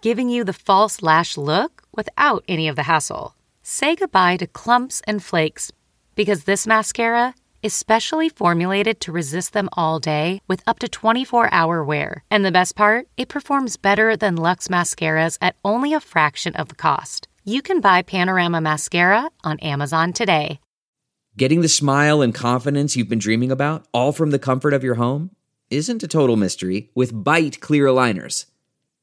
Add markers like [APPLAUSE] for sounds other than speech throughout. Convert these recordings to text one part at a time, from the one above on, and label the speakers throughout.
Speaker 1: giving you the false lash look without any of the hassle. Say goodbye to clumps and flakes because this mascara is specially formulated to resist them all day with up to 24 hour wear. And the best part, it performs better than Luxe mascaras at only a fraction of the cost. You can buy Panorama Mascara on Amazon today.
Speaker 2: Getting the smile and confidence you've been dreaming about, all from the comfort of your home, isn't a total mystery with Byte clear aligners.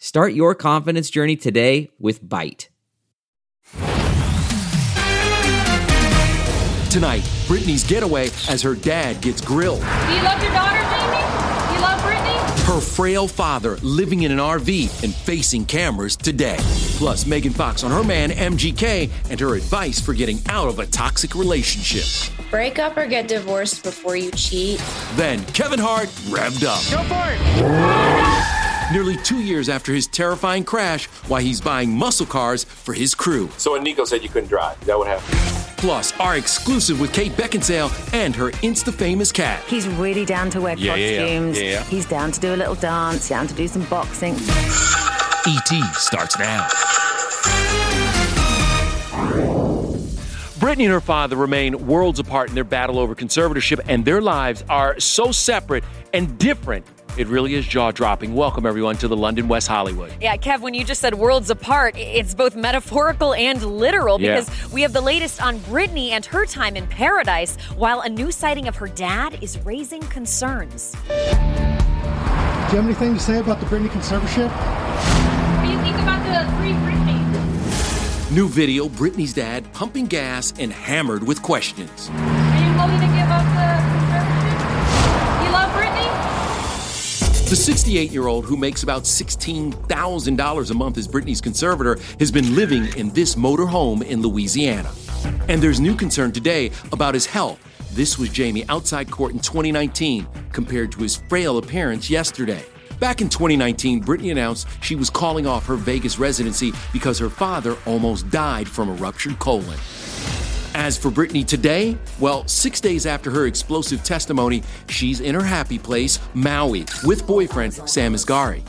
Speaker 2: Start your confidence journey today with Byte.
Speaker 3: Tonight, Britney's getaway as her dad gets grilled.
Speaker 4: Do you love your daughter, Jamie? Do you love Britney?
Speaker 3: Her frail father living in an RV and facing cameras today. Plus, Megan Fox on her man MGK and her advice for getting out of a toxic relationship.
Speaker 5: Break up or get divorced before you cheat.
Speaker 3: Then Kevin Hart revved up.
Speaker 6: Go for it!
Speaker 3: Nearly two years after his terrifying crash while he's buying muscle cars for his crew.
Speaker 7: So when Nico said you couldn't drive, that what happened?
Speaker 3: Plus, our exclusive with Kate Beckinsale and her Insta famous cat.
Speaker 8: He's really down to wear yeah, costumes. Yeah, yeah. He's down to do a little dance, down to do some boxing.
Speaker 3: E.T. starts now. Britney and her father remain worlds apart in their battle over conservatorship, and their lives are so separate and different it really is jaw dropping. Welcome, everyone, to the London West Hollywood.
Speaker 9: Yeah, Kev, when you just said worlds apart, it's both metaphorical and literal because yeah. we have the latest on Britney and her time in paradise, while a new sighting of her dad is raising concerns.
Speaker 10: Do you have anything to say about the Britney conservatorship?
Speaker 4: What do you think about the free Britney?
Speaker 3: New video Britney's dad pumping gas and hammered with questions.
Speaker 4: The
Speaker 3: 68 year old, who makes about $16,000 a month as Britney's conservator, has been living in this motor home in Louisiana. And there's new concern today about his health. This was Jamie outside court in 2019 compared to his frail appearance yesterday. Back in 2019, Britney announced she was calling off her Vegas residency because her father almost died from a ruptured colon. As for Britney today, well, six days after her explosive testimony, she's in her happy place, Maui, with boyfriend Sam Asghari.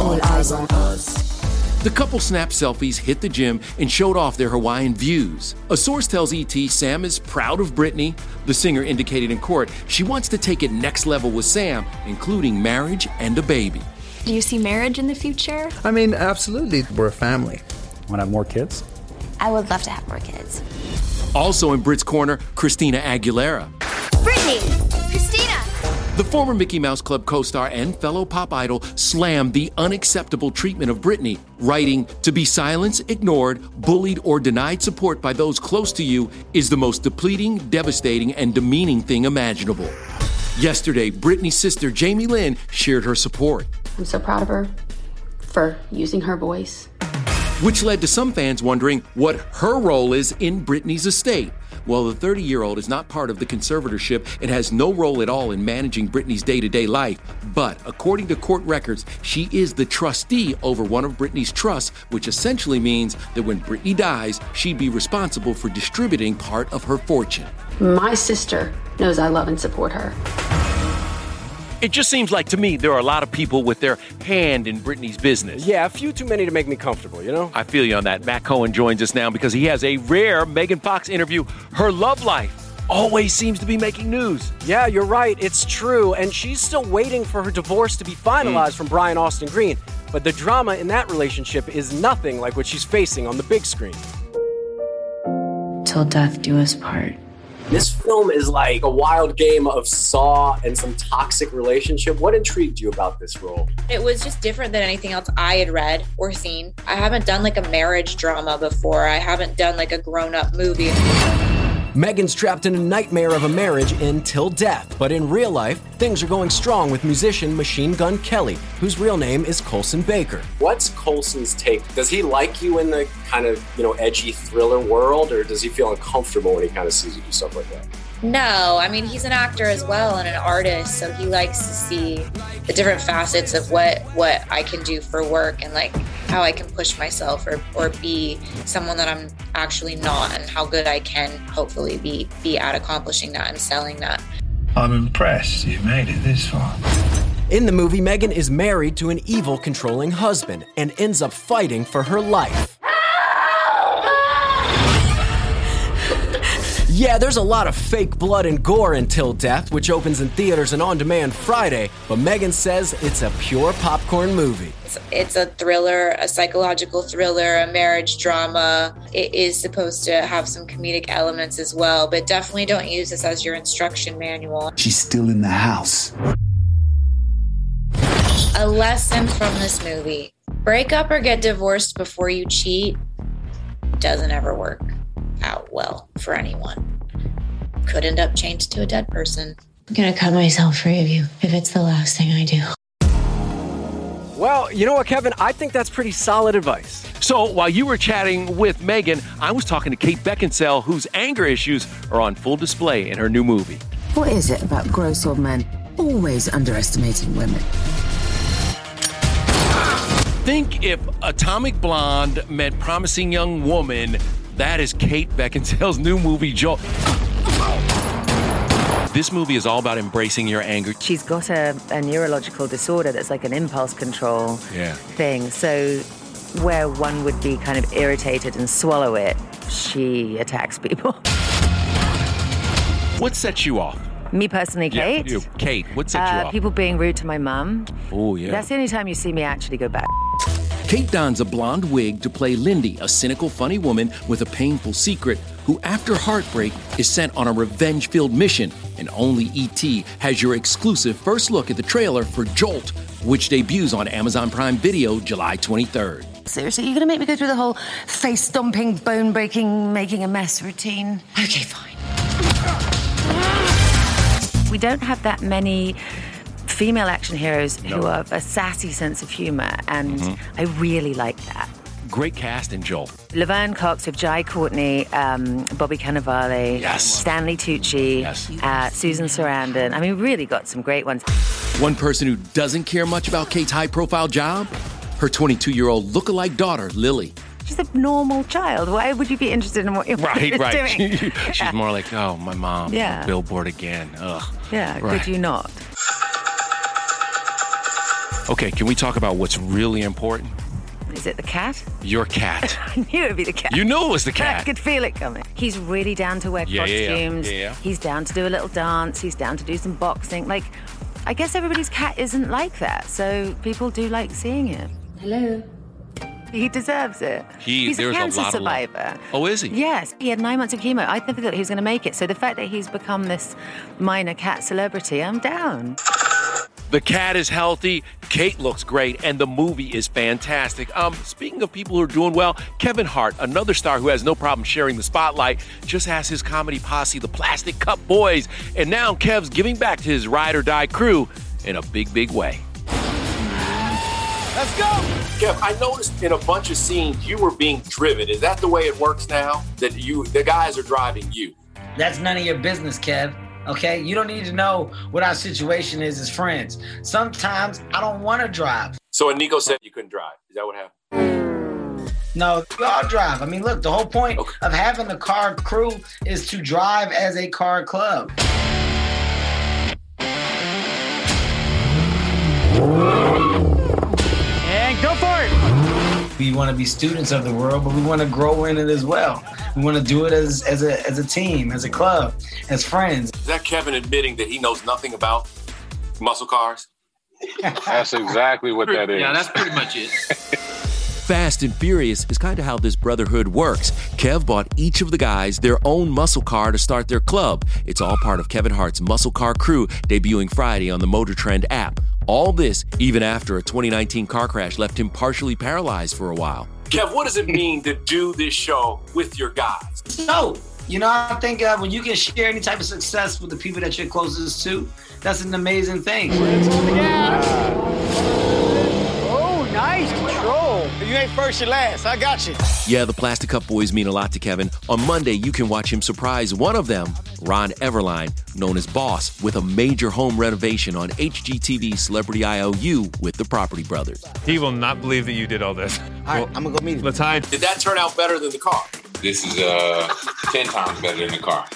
Speaker 3: All eyes on us. The couple snapped selfies, hit the gym, and showed off their Hawaiian views. A source tells ET Sam is proud of Britney. The singer indicated in court she wants to take it next level with Sam, including marriage and a baby.
Speaker 11: Do you see marriage in the future?
Speaker 12: I mean, absolutely. We're a family.
Speaker 13: Want to have more kids?
Speaker 11: I would love to have more kids.
Speaker 3: Also in Brit's corner, Christina Aguilera.
Speaker 14: Britney! Christina!
Speaker 3: The former Mickey Mouse Club co star and fellow pop idol slammed the unacceptable treatment of Britney, writing, To be silenced, ignored, bullied, or denied support by those close to you is the most depleting, devastating, and demeaning thing imaginable. Yesterday, Britney's sister Jamie Lynn shared her support.
Speaker 15: I'm so proud of her for using her voice
Speaker 3: which led to some fans wondering what her role is in Britney's estate. Well, the 30 year old is not part of the conservatorship and has no role at all in managing Britney's day to day life. But according to court records, she is the trustee over one of Britney's trusts, which essentially means that when Britney dies, she'd be responsible for distributing part of her fortune.
Speaker 15: My sister knows I love and support her.
Speaker 3: It just seems like to me there are a lot of people with their hand in Britney's business.
Speaker 13: Yeah, a few too many to make me comfortable, you know?
Speaker 3: I feel you on that. Matt Cohen joins us now because he has a rare Megan Fox interview. Her love life always seems to be making news.
Speaker 13: Yeah, you're right. It's true. And she's still waiting for her divorce to be finalized mm. from Brian Austin Green. But the drama in that relationship is nothing like what she's facing on the big screen.
Speaker 5: Till death do us part.
Speaker 13: This film is like a wild game of Saw and some toxic relationship. What intrigued you about this role?
Speaker 5: It was just different than anything else I had read or seen. I haven't done like a marriage drama before, I haven't done like a grown up movie.
Speaker 13: Megan's trapped in a nightmare of a marriage until death, but in real life, things are going strong with musician Machine Gun Kelly, whose real name is Colson Baker. What's Colson's take? Does he like you in the kind of, you know, edgy thriller world, or does he feel uncomfortable when he kind of sees you do stuff like that?
Speaker 5: No, I mean he's an actor as well and an artist, so he likes to see the different facets of what what I can do for work and like how I can push myself or or be someone that I'm actually not and how good I can hopefully be be at accomplishing that and selling that.
Speaker 16: I'm impressed you made it this far.
Speaker 13: In the movie, Megan is married to an evil, controlling husband and ends up fighting for her life. Yeah, there's a lot of fake blood and gore until death, which opens in theaters and on demand Friday, but Megan says it's a pure popcorn movie.
Speaker 5: It's, it's, a thriller, a psychological thriller, a marriage drama. It is supposed to have some comedic elements as well, but definitely don't use this as your instruction manual.
Speaker 16: She's still in the house.
Speaker 5: A lesson from this movie break up or get divorced before you cheat doesn't ever work out well for anyone. Could end up chained to a dead person.
Speaker 11: I'm gonna cut myself free of you if it's the last thing I do.
Speaker 13: Well, you know what, Kevin? I think that's pretty solid advice.
Speaker 3: So while you were chatting with Megan, I was talking to Kate Beckinsale, whose anger issues are on full display in her new movie.
Speaker 8: What is it about gross old men always underestimating women?
Speaker 3: Think if Atomic Blonde met Promising Young Woman that is Kate Beckinsale's new movie, Jolt. This movie is all about embracing your anger.
Speaker 8: She's got a, a neurological disorder that's like an impulse control
Speaker 3: yeah.
Speaker 8: thing. So, where one would be kind of irritated and swallow it, she attacks people.
Speaker 3: What sets you off?
Speaker 8: Me personally, Kate.
Speaker 3: Yeah, you. Kate, what sets uh, you off?
Speaker 8: People being rude to my mum.
Speaker 3: Oh yeah.
Speaker 8: That's the only time you see me actually go back.
Speaker 3: Kate dons a blonde wig to play Lindy, a cynical, funny woman with a painful secret who, after heartbreak, is sent on a revenge filled mission. And only E.T. has your exclusive first look at the trailer for Jolt, which debuts on Amazon Prime Video July 23rd.
Speaker 8: Seriously, you're going to make me go through the whole face stomping, bone breaking, making a mess routine?
Speaker 5: Okay, fine.
Speaker 8: We don't have that many female action heroes no. who have a sassy sense of humor, and mm-hmm. I really like that.
Speaker 3: Great cast in Jolt.
Speaker 8: Laverne Cox with Jai Courtney, um, Bobby Cannavale,
Speaker 3: yes.
Speaker 8: Stanley Tucci,
Speaker 3: yes.
Speaker 8: uh, Susan Sarandon. I mean, really got some great ones.
Speaker 3: One person who doesn't care much about Kate's high profile job? Her 22 year old look-alike daughter, Lily.
Speaker 8: She's a normal child. Why would you be interested in what your
Speaker 3: right, [LAUGHS] right.
Speaker 8: doing? [LAUGHS]
Speaker 3: She's more like, oh, my mom.
Speaker 8: Yeah.
Speaker 3: Billboard again. Ugh.
Speaker 8: Yeah. Right. Could you not?
Speaker 3: Okay, can we talk about what's really important?
Speaker 8: Is it the cat?
Speaker 3: Your cat. [LAUGHS]
Speaker 8: I knew it would be the cat.
Speaker 3: You knew it was the cat.
Speaker 8: I could feel it coming. He's really down to wear
Speaker 3: yeah,
Speaker 8: costumes.
Speaker 3: Yeah, yeah. yeah,
Speaker 8: He's down to do a little dance. He's down to do some boxing. Like, I guess everybody's cat isn't like that. So people do like seeing it.
Speaker 5: Hello.
Speaker 8: He deserves it.
Speaker 3: He,
Speaker 8: he's a cancer a survivor.
Speaker 3: Oh, is he?
Speaker 8: Yes. He had nine months of chemo. I never thought he was going to make it. So the fact that he's become this minor cat celebrity, I'm down.
Speaker 3: The cat is healthy. Kate looks great, and the movie is fantastic. Um, speaking of people who are doing well, Kevin Hart, another star who has no problem sharing the spotlight, just has his comedy posse, the Plastic Cup Boys, and now Kev's giving back to his ride or die crew in a big, big way.
Speaker 7: Let's go! Kev, I noticed in a bunch of scenes you were being driven. Is that the way it works now? That you, the guys are driving you?
Speaker 17: That's none of your business, Kev. Okay? You don't need to know what our situation is as friends. Sometimes I don't want to drive.
Speaker 7: So when Nico said you couldn't drive, is that what happened?
Speaker 17: No, we all drive. I mean, look, the whole point okay. of having a car crew is to drive as a car club. We want to be students of the world, but we want to grow in it as well. We want to do it as, as, a, as a team, as a club, as friends.
Speaker 7: Is that Kevin admitting that he knows nothing about muscle cars? [LAUGHS]
Speaker 18: That's exactly what that is.
Speaker 19: Yeah, that's pretty much it. [LAUGHS]
Speaker 3: Fast and Furious is kind of how this brotherhood works. Kev bought each of the guys their own muscle car to start their club. It's all part of Kevin Hart's Muscle Car Crew debuting Friday on the Motor Trend app. All this even after a 2019 car crash left him partially paralyzed for a while.
Speaker 7: Kev, what does it mean to do this show with your guys?
Speaker 17: So, you know, I think uh, when you can share any type of success with the people that you're closest to, that's an amazing thing.
Speaker 20: Nice control. You ain't first, you last. I got you.
Speaker 3: Yeah, the Plastic Cup Boys mean a lot to Kevin. On Monday, you can watch him surprise one of them, Ron Everline, known as Boss, with a major home renovation on HGTV Celebrity IOU with the Property Brothers.
Speaker 21: He will not believe that you did all this.
Speaker 20: All right, I'm gonna go meet him.
Speaker 21: Let's hide.
Speaker 7: Did that turn out better than the car?
Speaker 18: This is uh, 10 times better than the car.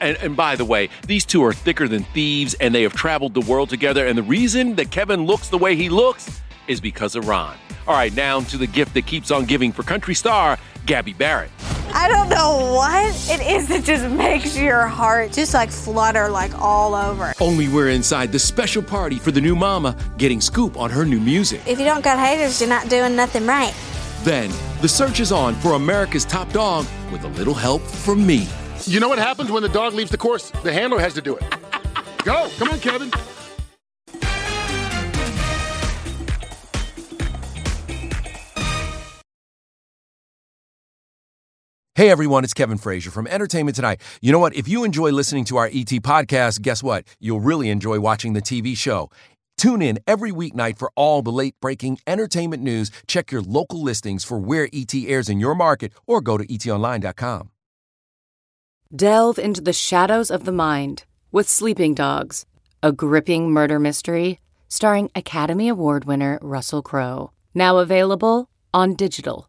Speaker 3: And, and, by the way, these two are thicker than thieves and they have traveled the world together. And the reason that Kevin looks the way he looks is because of Ron. All right, now to the gift that keeps on giving for country star Gabby Barrett.
Speaker 22: I don't know what it is that just makes your heart just like flutter like all over.
Speaker 3: Only we're inside the special party for the new mama getting scoop on her new music.
Speaker 22: If you don't got haters, you're not doing nothing right.
Speaker 3: Then the search is on for America's top dog with a little help from me.
Speaker 23: You know what happens when the dog leaves the course? The handler has to do it. [LAUGHS] Go. Come on, Kevin.
Speaker 3: Hey everyone, it's Kevin Frazier from Entertainment Tonight. You know what? If you enjoy listening to our ET podcast, guess what? You'll really enjoy watching the TV show. Tune in every weeknight for all the late breaking entertainment news. Check your local listings for where ET airs in your market or go to etonline.com.
Speaker 1: Delve into the shadows of the mind with Sleeping Dogs, a gripping murder mystery starring Academy Award winner Russell Crowe. Now available on digital.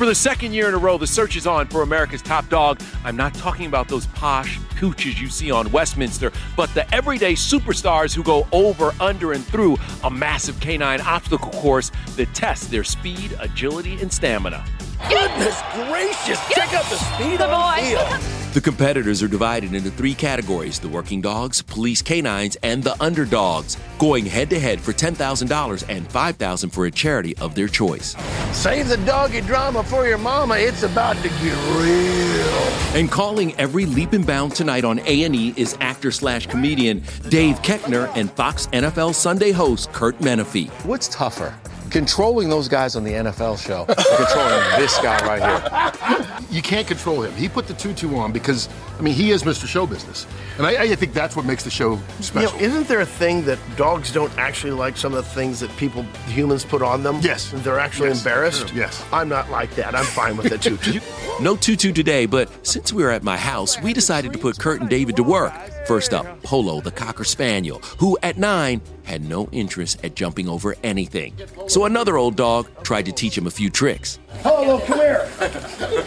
Speaker 3: For the second year in a row, the search is on for America's top dog. I'm not talking about those posh cooches you see on Westminster, but the everyday superstars who go over, under, and through a massive canine obstacle course that tests their speed, agility, and stamina.
Speaker 7: Goodness gracious! Check out the speed
Speaker 9: the
Speaker 7: on the field. [LAUGHS]
Speaker 3: The competitors are divided into three categories the working dogs, police canines, and the underdogs, going head to head for $10,000 and $5,000 for a charity of their choice.
Speaker 7: Save the doggy drama for your mama. It's about to get real.
Speaker 3: And calling every leap and bound tonight on A&E is actor slash comedian Dave Koechner and Fox NFL Sunday host Kurt Menefee.
Speaker 24: What's tougher? Controlling those guys on the NFL show, controlling [LAUGHS] this guy right here.
Speaker 23: You can't control him. He put the tutu on because, I mean, he is Mr. Show Business. And I, I think that's what makes the show special.
Speaker 25: You know, isn't there a thing that dogs don't actually like some of the things that people, humans, put on them?
Speaker 23: Yes.
Speaker 25: They're actually
Speaker 23: Yes,
Speaker 25: embarrassed?
Speaker 23: Yes.
Speaker 25: I'm not like that. I'm fine with the tutu. [LAUGHS]
Speaker 3: No tutu today, but since we were at my house, we decided to put Kurt and David to work. First up, Polo, the Cocker Spaniel, who at nine had no interest at jumping over anything. So another old dog tried to teach him a few tricks.
Speaker 25: Polo, come here.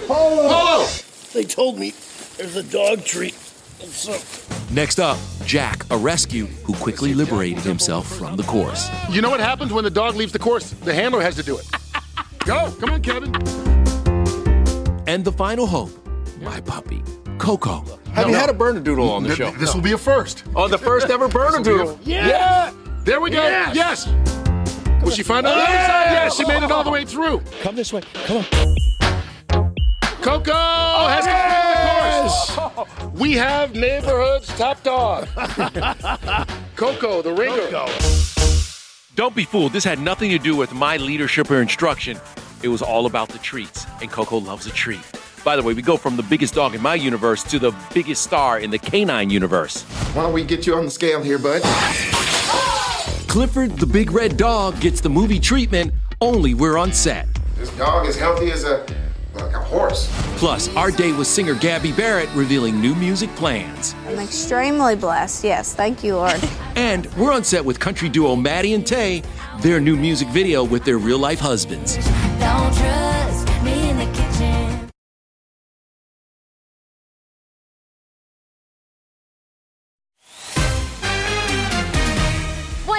Speaker 25: Polo.
Speaker 7: Polo!
Speaker 25: They told me there's a dog treat
Speaker 3: Next up, Jack, a rescue who quickly liberated himself from the course.
Speaker 23: You know what happens when the dog leaves the course? The handler has to do it. Go, come on, Kevin.
Speaker 3: And the final hope, my puppy, Coco.
Speaker 24: Have you had a Bernedoodle on the
Speaker 23: Th-
Speaker 24: show?
Speaker 23: This will be a first.
Speaker 24: Oh, the first ever Bernedoodle.
Speaker 23: Yeah. There we go. Yes. Will she find out? Yes, she made it all the way through.
Speaker 24: Come this way. Come on.
Speaker 23: Coco has completed the course. We have neighborhood's top dog. [LAUGHS] Coco, the ringer.
Speaker 3: Don't be fooled. This had nothing to do with my leadership or instruction. It was all about the treats, and Coco loves a treat. By the way, we go from the biggest dog in my universe to the biggest star in the canine universe.
Speaker 26: Why don't we get you on the scale here, bud?
Speaker 3: Clifford the Big Red Dog gets the movie treatment only we're on set.
Speaker 26: This dog is healthy as a like a horse.
Speaker 3: Plus, our day with singer Gabby Barrett revealing new music plans.
Speaker 22: I'm extremely blessed. Yes, thank you, Lord. [LAUGHS]
Speaker 3: And we're on set with country duo Maddie and Tay, their new music video with their real life husbands.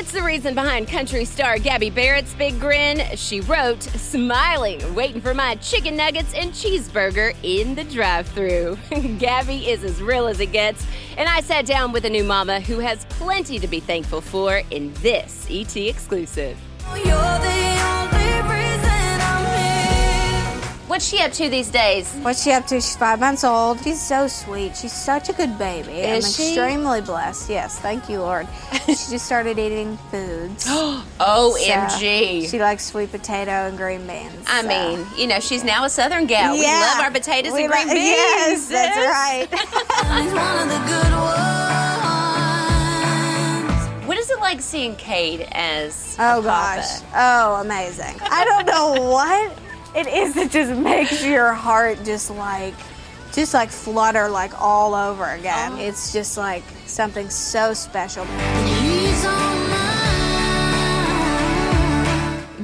Speaker 27: What's the reason behind country star Gabby Barrett's big grin? She wrote, smiling, waiting for my chicken nuggets and cheeseburger in the drive through. [LAUGHS] Gabby is as real as it gets, and I sat down with a new mama who has plenty to be thankful for in this ET exclusive. What's she up to these days?
Speaker 22: What's she up to? She's five months old. She's so sweet. She's such a good baby.
Speaker 27: Is
Speaker 22: I'm
Speaker 27: she?
Speaker 22: extremely blessed. Yes, thank you, Lord. [LAUGHS] she just started eating foods. [GASPS]
Speaker 27: OMG.
Speaker 22: So, she likes sweet potato and green beans.
Speaker 27: I
Speaker 22: so.
Speaker 27: mean, you know, she's now a Southern gal. We love our potatoes
Speaker 22: We
Speaker 27: and green beans.
Speaker 22: Yes, that's [LAUGHS] right. [LAUGHS]
Speaker 27: What is it like seeing Cade as
Speaker 22: Oh gosh. Oh, amazing. I don't know what it is that just makes your heart just like just like flutter like all over again. It's just like something so special.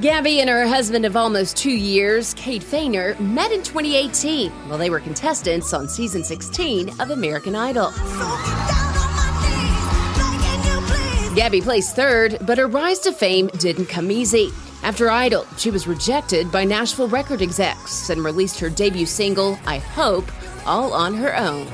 Speaker 27: Gabby and her husband of almost two years, Cade Foehner, met in 2018 while they were contestants on season 16 of American Idol. Gabby placed third, but her rise to fame didn't come easy. After Idol, she was rejected by Nashville record execs and released her debut single, I Hope, all on her own.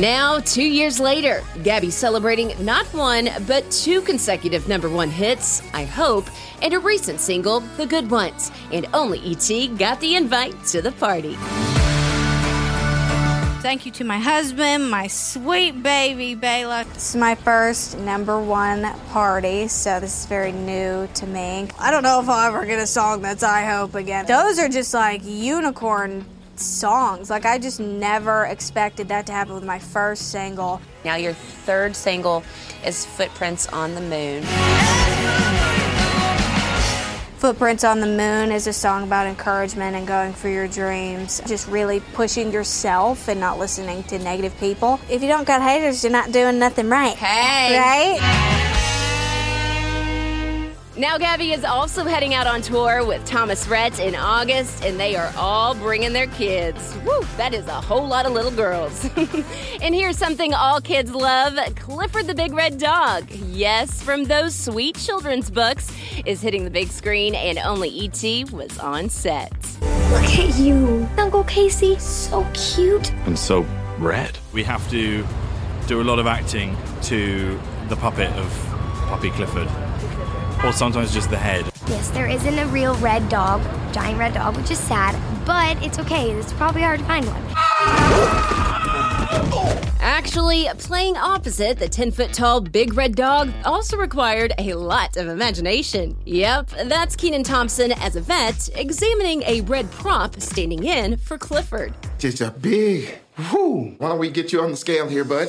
Speaker 27: Now, two years later, Gabby's celebrating not one, but two consecutive number one hits, I Hope, and a recent single, The Good Ones. And only E.T. got the invite to the party.
Speaker 22: Thank you to my husband, my sweet baby Baylah. This is my first number one party, so this is very new to me. I don't know if I'll ever get a song that's I Hope again. Those are just like unicorn songs. Like I just never expected that to happen with my first single.
Speaker 27: Now, your third single is Footprints on the Moon.
Speaker 22: Footprints on the Moon is a song about encouragement and going for your dreams. Just really pushing yourself and not listening to negative people. If you don't got haters, you're not doing nothing right.
Speaker 27: Hey.
Speaker 22: Right?
Speaker 27: Now, Gabby is also heading out on tour with Thomas Rhett in August, and they are all bringing their kids. Woo, that is a whole lot of little girls. [LAUGHS] and here's something all kids love Clifford the Big Red Dog. Yes, from those sweet children's books, is hitting the big screen, and only E.T. was on set.
Speaker 28: Look at you, Uncle Casey. So cute.
Speaker 29: and so red. We have to do a lot of acting to the puppet of Puppy Clifford, or sometimes just the head.
Speaker 28: Yes, there isn't a real red dog, giant red dog, which is sad, but it's okay. It's probably hard to find one.
Speaker 27: Actually, playing opposite the 10 foot tall big red dog also required a lot of imagination. Yep, that's Kenan Thompson as a vet examining a red prop standing in for Clifford.
Speaker 26: Just a big whoo. Why don't we get you on the scale here, bud?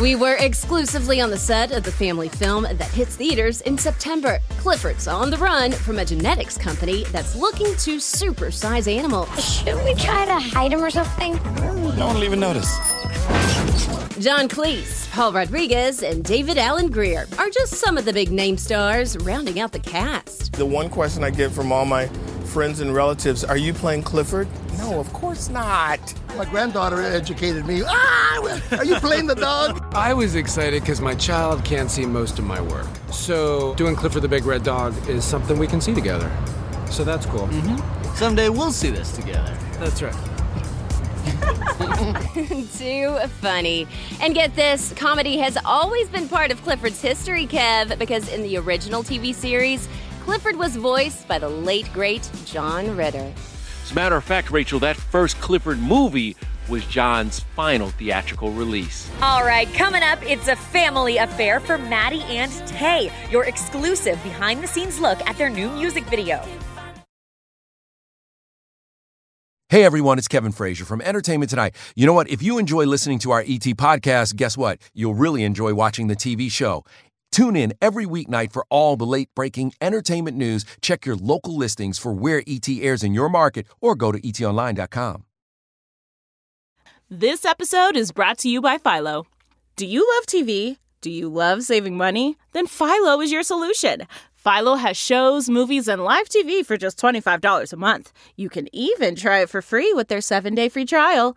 Speaker 27: We were exclusively on the set of the family film that hits theaters in September. Clifford's on the run from a genetics company that's looking to supersize animals.
Speaker 28: Should we try to hide him or something?
Speaker 29: No one will even notice.
Speaker 27: John Cleese, Paul Rodriguez, and David Alan Grier are just some of the big name stars rounding out the cast.
Speaker 30: The one question I get from all my friends and relatives are you playing Clifford? No, of course not.
Speaker 7: My granddaughter educated me. Ah, are you playing the dog? [LAUGHS]
Speaker 25: I was excited because my child can't see most of my work. So doing Clifford the Big Red Dog is something we can see together. So that's cool.
Speaker 31: Mm-hmm. Someday we'll see this together.
Speaker 25: That's right. [LAUGHS]
Speaker 27: Too funny. And get this comedy has always been part of Clifford's history, Kev, because in the original TV series, Clifford was voiced by the late, great John Ritter.
Speaker 32: As a matter of fact, Rachel, that first Clifford movie was John's final theatrical release.
Speaker 8: All right, coming up, it's a family affair for Maddie and Tay, your exclusive behind the scenes look at their new music video.
Speaker 3: Hey everyone, it's Kevin Frazier from Entertainment Tonight. You know what? If you enjoy listening to our ET podcast, guess what? You'll really enjoy watching the TV show. Tune in every weeknight for all the late breaking entertainment news. Check your local listings for where ET airs in your market or go to etonline.com.
Speaker 33: This episode is brought to you by Philo. Do you love TV? Do you love saving money? Then Philo is your solution. Philo has shows, movies, and live TV for just $25 a month. You can even try it for free with their seven day free trial.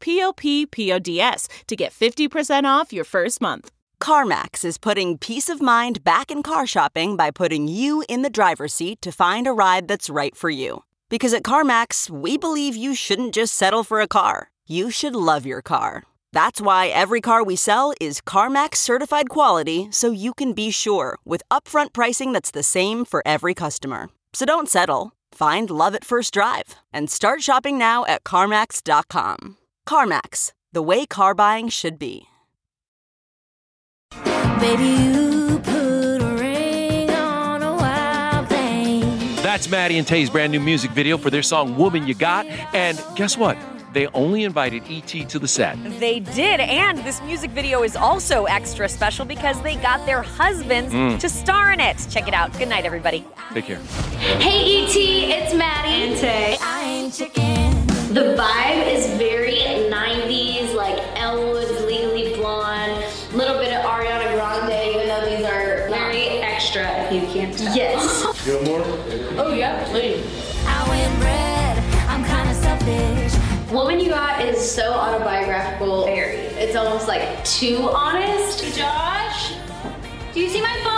Speaker 33: p-o-p-p-o-d-s to get 50% off your first month.
Speaker 34: CarMax is putting peace of mind back in car shopping by putting you in the driver's seat to find a ride that's right for you. Because at CarMax, we believe you shouldn't just settle for a car. You should love your car. That's why every car we sell is CarMax certified quality so you can be sure with upfront pricing that's the same for every customer. So don't settle. Find love at first drive and start shopping now at CarMax.com. CarMax, the way car buying should be.
Speaker 35: Baby, you put a ring on a wild thing.
Speaker 32: That's Maddie and Tay's brand new music video for their song Woman You Got. And guess what? They only invited E.T. to the set.
Speaker 8: They did, and this music video is also extra special because they got their husbands
Speaker 32: Mm.
Speaker 8: to star in it. Check it out. Good night, everybody.
Speaker 32: Take care.
Speaker 36: Hey ET, it's Maddie. And Tay.
Speaker 35: I ain't chicken.
Speaker 36: The vibe is very 90s, like Elwood, Legally Blonde, little bit of Ariana Grande, even though these are very extra if you can't tell. Yes. [LAUGHS]
Speaker 37: You want more?
Speaker 36: Oh, yeah, please.
Speaker 35: I went red. I'm kind of selfish.
Speaker 36: Woman You Got is so autobiographical. Very. It's almost like too honest. Josh, do you see my phone?